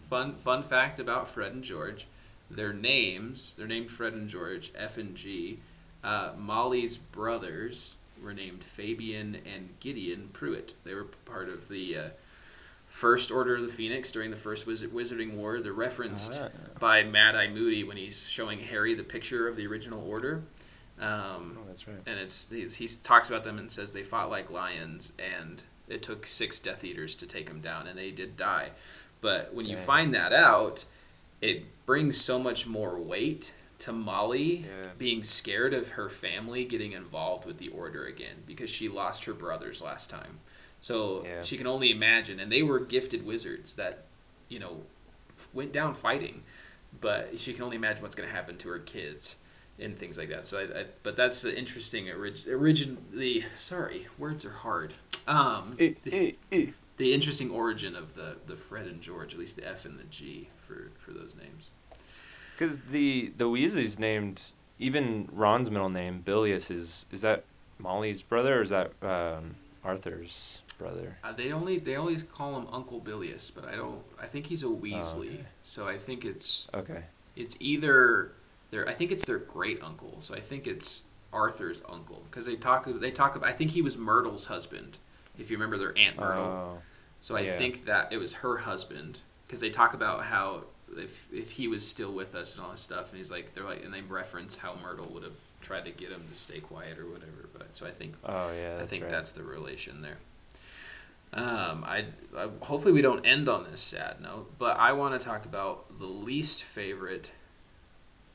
fun fun fact about Fred and George, their names they're named Fred and George F and G. Uh, Molly's brothers were named Fabian and Gideon Prewett. They were part of the uh, First Order of the Phoenix during the First Wizard- Wizarding War. They're referenced by Mad Eye Moody when he's showing Harry the picture of the original Order. Um, Oh, that's right. and it's he's, he talks about them and says they fought like lions and it took six death eaters to take them down and they did die but when you find that out it brings so much more weight to molly Yeah. being scared of her family getting involved with the order again because she lost her brothers last time so Yeah. she can only imagine and they were gifted wizards that you know went down fighting but she can only imagine what's going to happen to her kids and things like that. So, I, I but that's the interesting orig- origin. The sorry, words are hard. Um, Eh, the, eh, eh. the interesting origin of the the Fred and George, at least the F and the G for for those names. Because the the Weasleys named even Ron's middle name Bilius is is that Molly's brother or is that um, Arthur's brother? Uh, they only they always call him Uncle Bilius, but I don't. I think he's a Weasley, okay. so I think it's Okay. it's either their I think it's their great uncle. So I think it's Arthur's uncle because they talk they talk about. I think he was Myrtle's husband. If you remember their aunt Myrtle. Oh. So I Yeah. think that it was her husband because they talk about how if if he was still with us and all this stuff, and he's like they're like and they reference how Myrtle would have tried to get him to stay quiet or whatever. But so I think Oh yeah. I think right. that's the relation there. Um, I, I hopefully we don't end on this sad note, but I want to talk about the least favorite,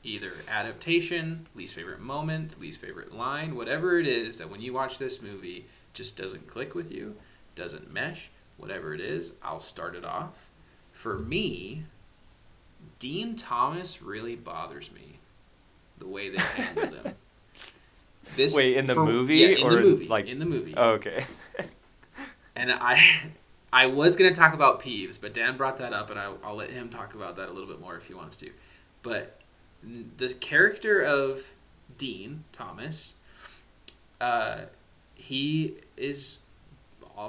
either adaptation, least favorite moment, least favorite line, whatever it is that when you watch this movie just doesn't click with you, doesn't mesh, whatever it is. I'll start it off. For me, Dean Thomas really bothers me, the way they handled him. This Wait, in the for- movie yeah, in or the movie, like- in the movie. Oh, okay. And I, I was gonna talk about peeves, but Dan brought that up, and I, I'll let him talk about that a little bit more if he wants to. But the character of Dean Thomas, uh, he is,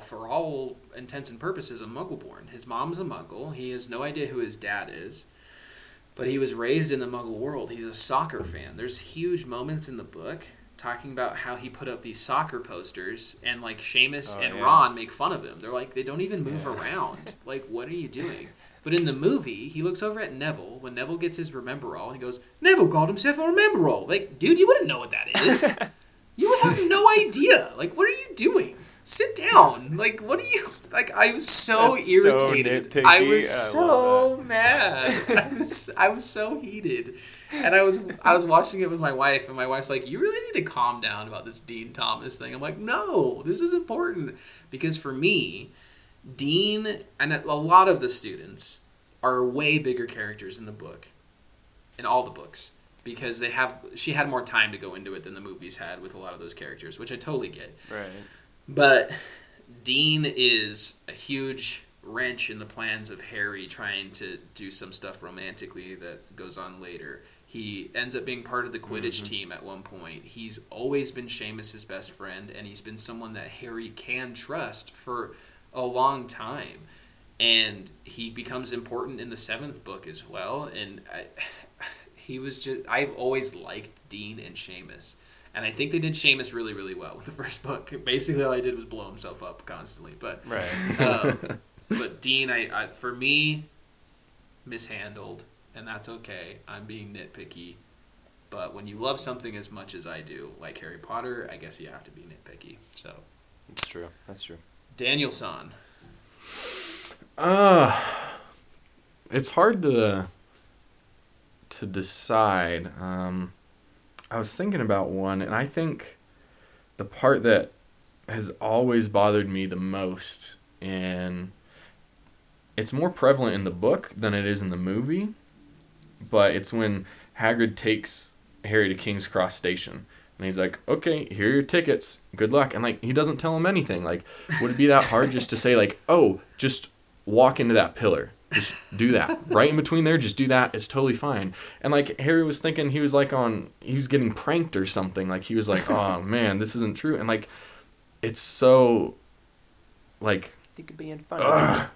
for all intents and purposes, a Muggle-born. His mom's a Muggle. He has no idea who his dad is, but he was raised in the Muggle world. He's a soccer fan. There's huge moments in the book talking about how he put up these soccer posters and like Seamus Oh, and yeah. Ron make fun of him. They're like they don't even move Yeah. around. Like what are you doing? But in the movie, he looks over at Neville when Neville gets his Remembrall and he goes, Neville called himself a Remembrall. Like, dude, you wouldn't know what that is. you would have no idea. Like, what are you doing? Sit down. Like, what are you like? I was so That's irritated. nitpicky. I was I so mad. I was I was so heated. And I was I was watching it with my wife, and my wife's like, "You really need to calm down about this Dean Thomas thing." I'm like, "No, this is important because for me, Dean and a lot of the students are way bigger characters in the book, in all the books, because they have she had more time to go into it than the movies had with a lot of those characters, which I totally get. Right. But Dean is a huge wrench in the plans of Harry trying to do some stuff romantically that goes on later. He ends up being part of the Quidditch mm-hmm. team at one point. He's always been Seamus's best friend, and he's been someone that Harry can trust for a long time. And he becomes important in the seventh book as well. And I, he was just, I've always liked Dean and Seamus. And I think they did Seamus really, really well with the first book. Basically, all I did was blow himself up constantly. But Right. um, but Dean, I, I for me, mishandled, and that's okay. I'm being nitpicky. But when you love something as much as I do, like Harry Potter, I guess you have to be nitpicky. So That's true. That's true. Danielson, Uh, it's hard to to decide. Um, I was thinking about one, and I think the part that has always bothered me the most and it's more prevalent in the book than it is in the movie. But it's when Hagrid takes Harry to King's Cross Station. And he's like, okay, here are your tickets. Good luck. And like, he doesn't tell him anything. Like, would it be that hard just to say, like, oh, just walk into that pillar? Just do that. right in between there, just do that. It's totally fine. And like, Harry was thinking he was like on, he was getting pranked or something. Like, he was like, oh man, this isn't true. And like, it's so, like, He could be in fun. Ugh.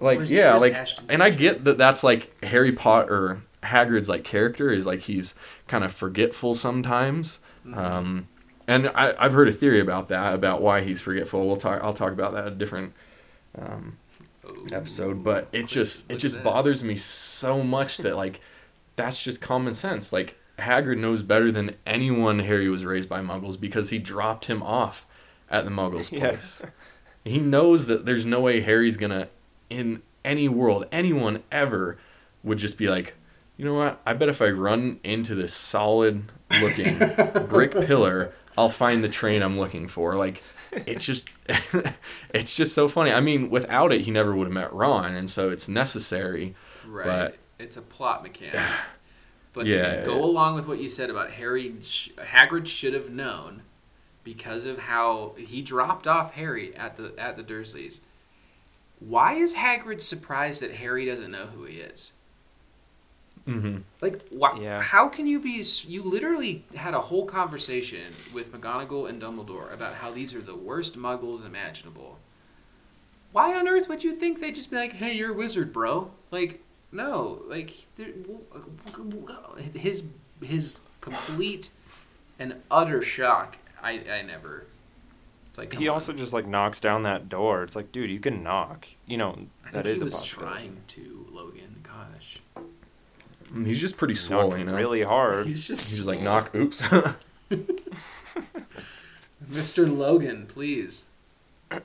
like Where's- yeah where's like Ashton and i get that that's like harry potter or hagrid's like character is like he's kind of forgetful sometimes Mm-hmm. um and I, i've heard a theory about that about why he's forgetful we'll talk i'll talk about that at a different um, episode but it Look- just it just that. bothers me so much that like that's just common sense like hagrid knows better than anyone harry was raised by muggles because he dropped him off at the muggles Yeah. place he knows that there's no way harry's gonna in any world anyone ever would just be like you know what i bet if i run into this solid looking brick pillar i'll find the train i'm looking for like it's just it's just so funny i mean without it he never would have met ron and so it's necessary Right. But- it's a plot mechanic. But Yeah, to go yeah. along with what you said about Harry, Hagrid should have known because of how he dropped off Harry at the at the Dursleys. Why is Hagrid surprised that Harry doesn't know who he is? Mm-hmm. Like, why, Yeah. how can you be? You literally had a whole conversation with McGonagall and Dumbledore about how these are the worst Muggles imaginable. Why on earth would you think they'd just be like, "Hey, you're a wizard, bro"? Like, no, like his his complete and utter shock. I I never. It's like he on. also just like knocks down that door. It's like, dude, you can knock. You know, that is he was trying to Logan. Gosh, he's just pretty Knocked swole you know really hard. he's just he's like knock oops Mr. Logan, please. All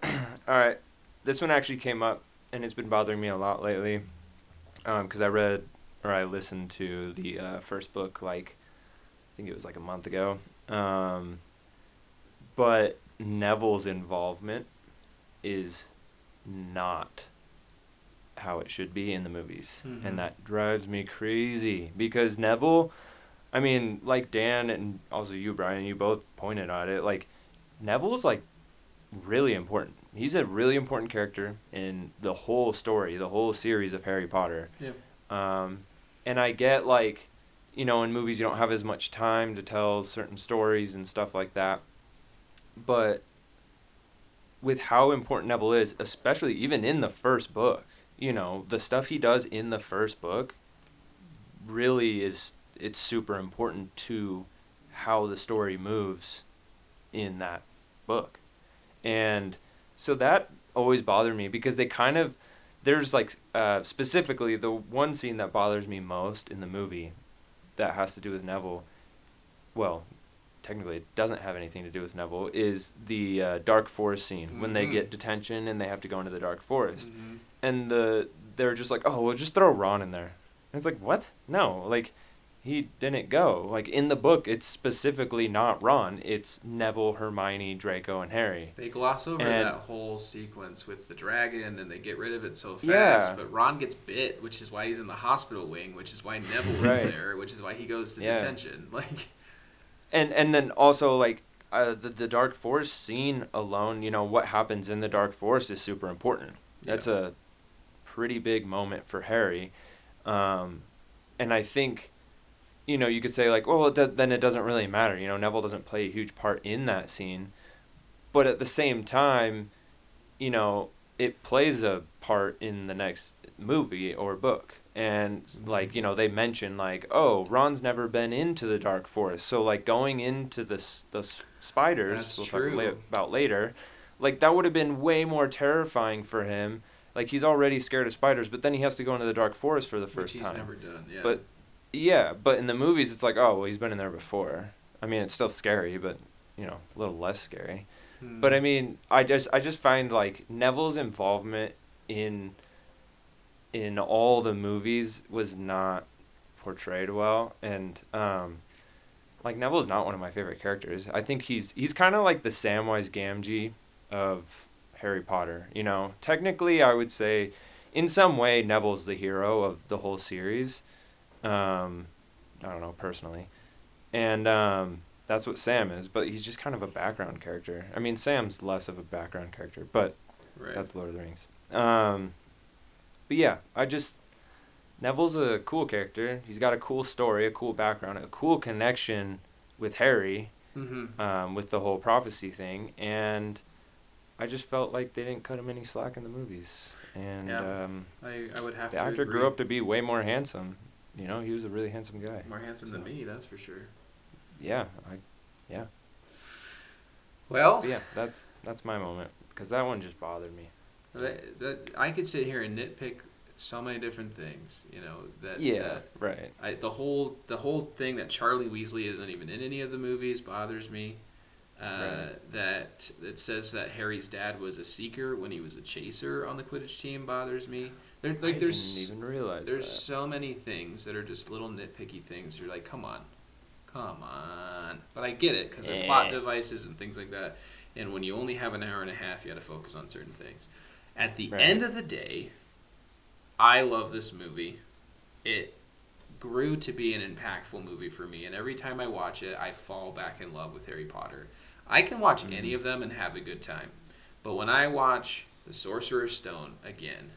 right, this one actually came up, and it's been bothering me a lot lately, because I read or I listened to the uh, first book like, I think it was like a month ago, um, but Neville's involvement is not how it should be in the movies, Mhm. and that drives me crazy because Neville. I mean, like Dan and also you, Brian, you both pointed at it. Like, Neville's like really important. He's a really important character in the whole story, the whole series of Harry Potter. Yep. Um, and I get like, you know, in movies you don't have as much time to tell certain stories and stuff like that. But with how important Neville is, especially even in the first book, you know, the stuff he does in the first book really is it's super important to how the story moves in that book. And so that always bothered me because they kind of there's like uh, specifically the one scene that bothers me most in the movie that has to do with Neville. Well, technically it doesn't have anything to do with Neville. Is the uh, dark forest scene when they Mhm. get detention and they have to go into the dark forest, Mhm. And the they're just like, oh, well, just throw Ron in there. And it's like, what? No, like he didn't go. Like in the book, it's specifically not Ron. It's Neville, Hermione, Draco, and Harry. They gloss over And- that whole sequence with the dragon and they get rid of it so fast. Yeah. But Ron gets bit, which is why he's in the hospital wing, which is why Neville Right. is there, which is why he goes to Yeah. detention. Like, and and then also like uh, the the dark forest scene alone, you know what happens in the dark forest is super important. That's a pretty big moment for Harry, um, and I think, you know, you could say like, well, it do- then it doesn't really matter. You know, Neville doesn't play a huge part in that scene, but at the same time, you know, it plays a part in the next movie or book. And like you know, they mention like, oh, Ron's never been into the dark forest, so like going into the the spiders, That's we'll true. talk about later, like that would have been way more terrifying for him. Like he's already scared of spiders, but then he has to go into the dark forest for the which first he's time. never done. Yeah. But yeah, but in the movies, it's like, oh, well, he's been in there before. I mean, it's still scary, but you know, a little less scary. Hmm. But I mean, I just I just find like Neville's involvement in in all the movies was not portrayed well, and um, like Neville's not one of my favorite characters. I think he's he's kind of like the Samwise Gamgee of Harry Potter. You know, technically, I would say in some way Neville's the hero of the whole series. Um, I don't know personally, and um, that's what Sam is. But he's just kind of a background character. I mean, Sam's less of a background character, but Right. that's Lord of the Rings. Um, but yeah, I just Neville's a cool character. He's got a cool story, a cool background, a cool connection with Harry, mm-hmm. um, with the whole prophecy thing, and I just felt like they didn't cut him any slack in the movies. And Yeah. um, I, I would have the to actor agree. grew up to be way more handsome. You know, he was a really handsome guy. more handsome than me, that's for sure. Yeah, I, yeah. Well, but yeah, that's that's my moment because that one just bothered me. that, that, I could sit here and nitpick so many different things. You know that. uh, right. I, the whole the whole thing that Charlie Weasley isn't even in any of the movies bothers me. Uh, Right. That it says that Harry's dad was a seeker when he was a chaser on the Quidditch team bothers me. There, like I there's didn't even realize there's that. so many things that are just little nitpicky things. You're like, come on, come on. But I get it because of plot Eh. devices and things like that. And when you only have an hour and a half, you got to focus on certain things. At the Right. end of the day, I love this movie. It grew to be an impactful movie for me, and every time I watch it, I fall back in love with Harry Potter. I can watch Mm-hmm. any of them and have a good time, but when I watch The Sorcerer's Stone again,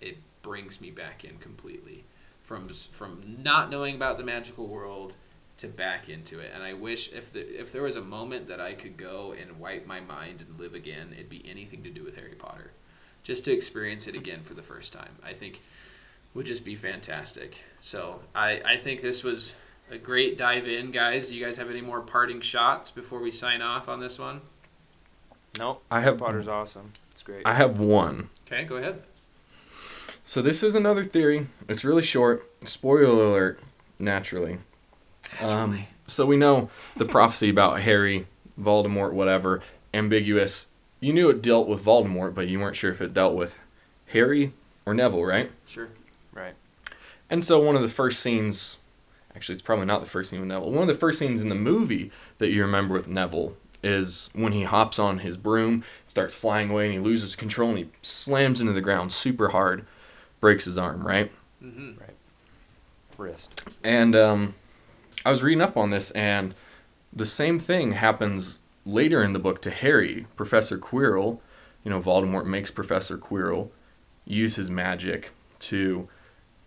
it brings me back in completely from from not knowing about the magical world to back into it. And I wish if the, if there was a moment that I could go and wipe my mind and live again, it'd be anything to do with Harry Potter, just to experience it again for the first time. I think would just be fantastic. So I I think this was a great dive in, guys. Do you guys have any more parting shots before we sign off on this one? Nope. I Harry have- Potter's awesome. It's great. I have one. Okay, go ahead. So this is another theory. It's really short. Spoiler alert, naturally. Um, so we know the prophecy about Harry, Voldemort, whatever, ambiguous. You knew it dealt with Voldemort, but you weren't sure if it dealt with Harry or Neville, right? Sure. right. And so one of the first scenes, actually, it's probably not the first scene with Neville. One of the first scenes in the movie that you remember with Neville is when he hops on his broom, starts flying away, and he loses control and he slams into the ground super hard, breaks his arm, right? Mm-hmm. Wrist. And um, I was reading up on this, and the same thing happens later in the book to Harry. Professor Quirrell, you know, Voldemort makes Professor Quirrell use his magic to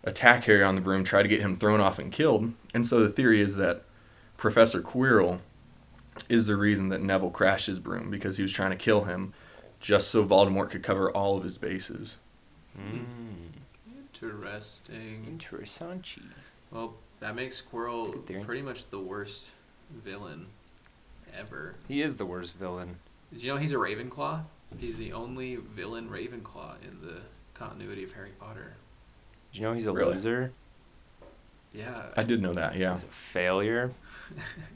attack Harry on the broom, try to get him thrown off and killed. And so the theory is that Professor Quirrell is the reason that Neville crashed his broom because he was trying to kill him just so Voldemort could cover all of his bases. Mm. Interesting. Interessante. Well, that makes That's a Quirrell pretty much the worst villain ever. He is the worst villain. Did you know he's a Ravenclaw? He's the only villain Ravenclaw in the continuity of Harry Potter. Did you know he's a Really? loser? Yeah. I did know that, yeah. He's a failure.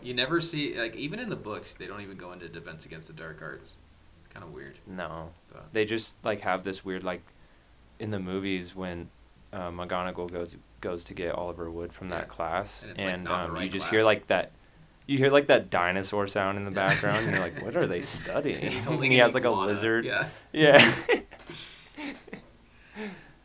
You never see like even in the books they don't even go into defense against the dark arts. Kind of weird. No. But They just like have this weird like in the movies when uh, McGonagall goes goes to get Oliver Wood from Yeah. that class, And it's, like, and not the um, you just class. hear like that. You hear like that dinosaur sound in the background, and you're like, "What are they studying?" he's And holding he has like a lizard. Yeah. Yeah.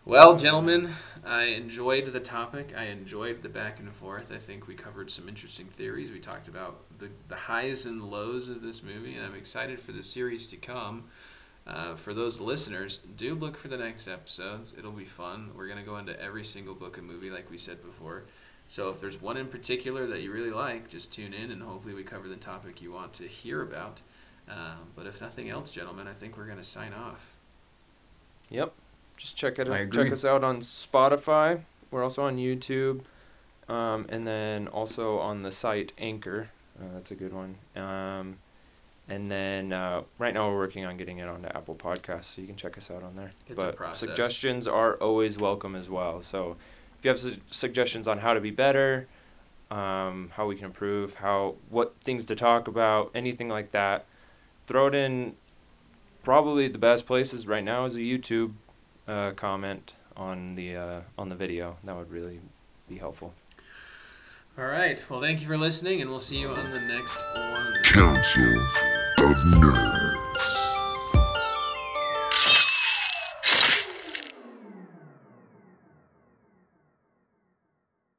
Well, gentlemen, I enjoyed the topic. I enjoyed the back and forth. I think we covered some interesting theories. We talked about the, the highs and lows of this movie, and I'm excited for the series to come. Uh, for those listeners, do look for the next episodes. It'll be fun. We're going to go into every single book and movie, like we said before. So if there's one in particular that you really like, just tune in, and hopefully we cover the topic you want to hear about. Uh, but if nothing else, gentlemen, I think we're going to sign off. Yep. Just check it out. Check us out on Spotify. We're also on YouTube, um, and then also on the site Anchor. Uh, that's a good one. Um, and then uh, right now we're working on getting it onto Apple Podcasts, so you can check us out on there. It's a but process. suggestions are always welcome as well. So if you have su- suggestions on how to be better, um, how we can improve, how what things to talk about, anything like that, throw it in. Probably the best places right now is a YouTube uh, comment on the uh, on the video. That would really be helpful. All right. Well, thank you for listening, and we'll see you on the next one. Council of Nerds.